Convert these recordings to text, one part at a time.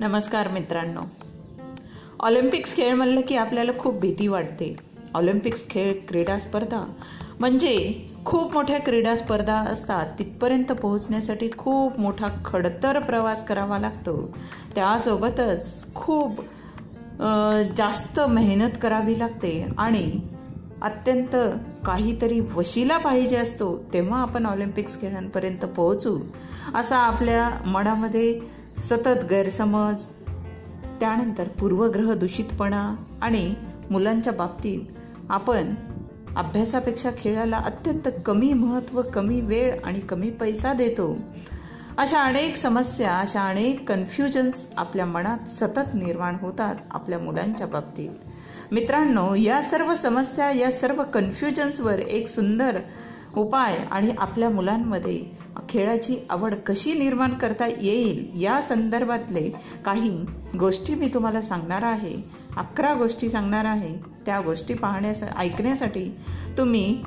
नमस्कार मित्रांनो. ऑलिम्पिक्स खेळ म्हणलं की आपल्याला खूप भीती वाटते. ऑलिम्पिक्स खेळ क्रीडा स्पर्धा म्हणजे खूप मोठ्या क्रीडा स्पर्धा असतात. तिथपर्यंत पोहोचण्यासाठी खूप मोठा खडतर प्रवास करावा लागतो. त्यासोबतच खूप जास्त मेहनत करावी लागते आणि अत्यंत काहीतरी वशिला पाहिजे असतो तेव्हा आपण ऑलिम्पिक्स खेळांपर्यंत पोहोचू असा आपल्या मनामध्ये सतत गैरसमज त्यानंतर पूर्वग्रह दूषितपणा आणि मुलांच्या बाबतीत आपण अभ्यासापेक्षा खेळाला अत्यंत कमी महत्त्व कमी वेळ आणि कमी पैसा देतो. अशा अनेक समस्या अशा अनेक कन्फ्युजन्स आपल्या मनात सतत निर्माण होतात आपल्या मुलांच्या बाबतीत. मित्रांनो या सर्व समस्या या सर्व कन्फ्युजन्सवर एक सुंदर उपाय आणि आपल्या मुलांमध्ये खेळाची आवड कशी निर्माण करता येईल या संदर्भातले काही गोष्टी मी तुम्हाला सांगणार आहे. अकरा गोष्टी सांगणार आहे. त्या गोष्टी पाहण्यास ऐकण्यासाठी तुम्ही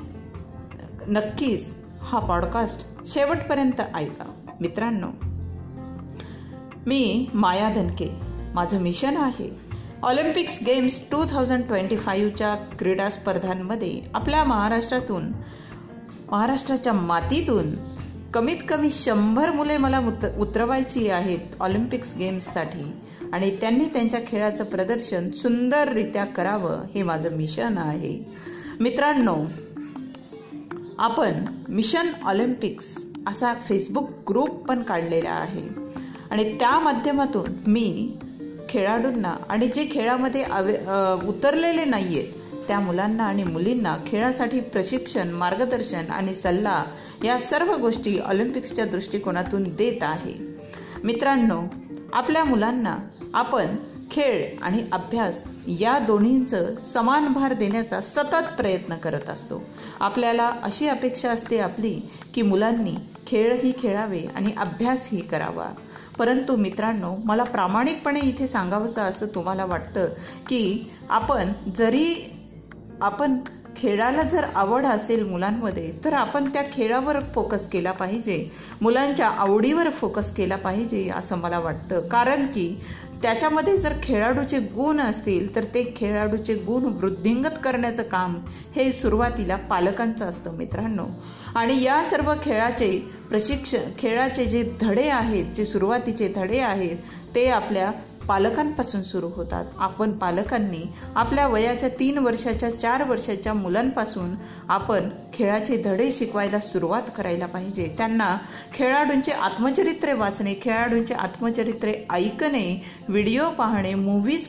नक्कीच हा पॉडकास्ट शेवटपर्यंत ऐका. मित्रांनो मी माया धनके. माझं मिशन आहे Olympics games two thousand twenty फाईव्हच्या क्रीडा स्पर्धांमध्ये आपल्या महाराष्ट्रातून महाराष्ट्राच्या मातीतून कमीत कमी शंभर मुले मला उत उतरवायची आहेत ऑलिम्पिक्स गेम्ससाठी. आणि त्यांनी त्यांच्या खेळाचं प्रदर्शन सुंदररित्या करावं हे माझं मिशन आहे. मित्रांनो आपण मिशन ऑलिम्पिक्स असा फेसबुक ग्रुप पण काढलेला आहे. आणि त्या माध्यमातून मी खेळाडूंना आणि जे खेळामध्ये अवे उतरलेले नाही आहेत त्या मुलांना आणि मुलींना खेळासाठी प्रशिक्षण मार्गदर्शन आणि सल्ला या सर्व गोष्टी ऑलिम्पिक्सच्या दृष्टिकोनातून देत आहे. मित्रांनो आपल्या मुलांना आपण खेळ आणि अभ्यास या दोन्हींचं समान भार देण्याचा सतत प्रयत्न करत असतो. आपल्याला अशी अपेक्षा असते आपली की मुलांनी खेळही खेळावे आणि अभ्यासही करावा. परंतु मित्रांनो मला प्रामाणिकपणे इथे सांगावंसं असं तुम्हाला वाटतं की आपण जरी आपण खेळाला जर आवड असेल मुलांमध्ये तर आपण त्या खेळावर फोकस केला पाहिजे. मुलांच्या आवडीवर फोकस केला पाहिजे असं मला वाटतं. कारण की त्याच्यामध्ये जर खेळाडूचे गुण असतील तर ते खेळाडूचे गुण वृद्धिंगत करण्याचं काम हे सुरुवातीला पालकांचं असतं मित्रांनो. आणि या सर्व खेळाचे प्रशिक्षण खेळाचे जे धडे आहेत जे सुरुवातीचे धडे आहेत ते आपल्या पालकांपासून सुरू होतात. आपण पालकांनी आपल्या वयाच्या तीन वर्षाच्या चार वर्षाच्या मुलांपासून आपण खेळाचे धडे शिकवायला सुरुवात करायला पाहिजे. त्यांना खेळाडूंचे आत्मचरित्रे वाचणे खेळाडूंचे आत्मचरित्रे ऐकणे व्हिडिओ पाहणे मूव्हीज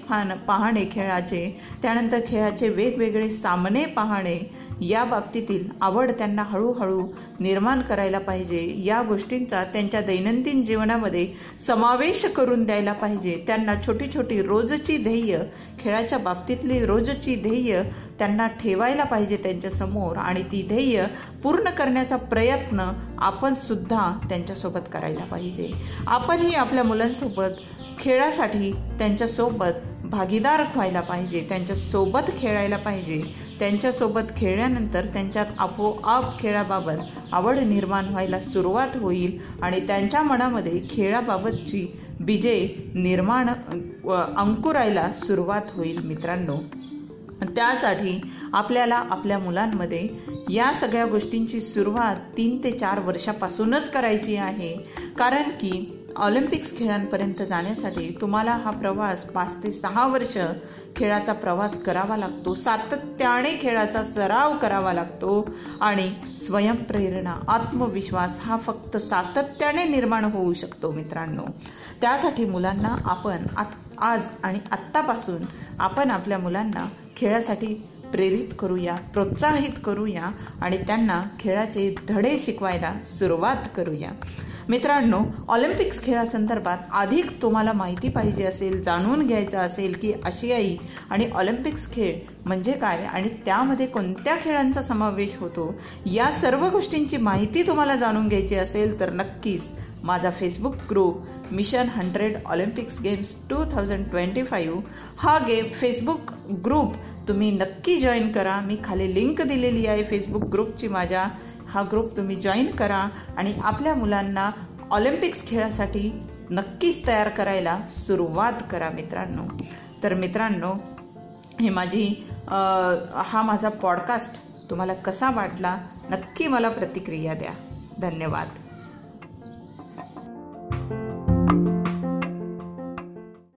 पाहणे खेळाचे. त्यानंतर खेळाचे वेगवेगळे सामने पाहणे या बाबतीतील आवड त्यांना हळूहळू निर्माण करायला पाहिजे. या गोष्टींचा त्यांच्या दैनंदिन जीवनामध्ये समावेश करून द्यायला पाहिजे. त्यांना छोटी छोटी रोजची ध्येय खेळाच्या बाबतीतली रोजची ध्येय त्यांना ठेवायला पाहिजे त्यांच्यासमोर आणि ती ध्येय पूर्ण करण्याचा प्रयत्न आपण सुद्धा त्यांच्यासोबत करायला पाहिजे. आपणही आपल्या मुलांसोबत खेळासाठी त्यांच्यासोबत भागीदार व्हायला पाहिजे त्यांच्यासोबत खेळायला पाहिजे त्यांच्यासोबत खेळल्यानंतर त्यांच्यात आपोआप खेळाबाबत आवड निर्माण व्हायला सुरुवात होईल आणि त्यांच्या मनामध्ये खेळाबाबतची बीजे निर्माण अंकुरायला सुरुवात होईल मित्रांनो. त्यासाठी आपल्याला आपल्या मुलांमध्ये या सगळ्या गोष्टींची सुरुवात तीन ते चार वर्षापासूनच करायची आहे. कारण की ऑलिम्पिक्स खेळांपर्यंत जाण्यासाठी तुम्हाला हा प्रवास पाच ते सहा वर्ष खेळाचा प्रवास करावा लागतो. सातत्याने खेळाचा सराव करावा लागतो आणि स्वयंप्रेरणा आत्मविश्वास हा फक्त सातत्याने निर्माण होऊ शकतो मित्रांनो. त्यासाठी मुलांना आपण आज आणि आत्तापासून आपण आपल्या मुलांना खेळासाठी प्रेरित करूया प्रोत्साहित करूया आणि त्यांना खेळाचे धडे शिकवायला सुरुवात करूया. मित्रांनो ऑलिम्पिक्स खेळासंदर्भात अधिक तुम्हाला माहिती पाहिजे असेल जाणून घ्यायचं असेल की आशियाई आणि ऑलिम्पिक्स खेळ म्हणजे काय आणि त्यामध्ये कोणत्या खेळांचा समावेश होतो या सर्व गोष्टींची माहिती तुम्हाला जाणून घ्यायची असेल तर नक्कीच माझा Facebook group mission hundred Olympics games two thousand twenty five हा गेम फेसबुक ग्रुप तुम्ही नक्की जॉईन करा. मी खाली लिंक दिलेली आहे फेसबुक ग्रुपची माझ्या हा ग्रुप तुम्ही जॉईन करा आणि आपल्या मुलांना ऑलिम्पिक्स खेळासाठी नक्कीच तयार करायला सुरुवात करा मित्रांनो. तर मित्रांनो हे माझी हा माझा पॉडकास्ट तुम्हाला कसा वाटला नक्की मला प्रतिक्रिया द्या. धन्यवाद.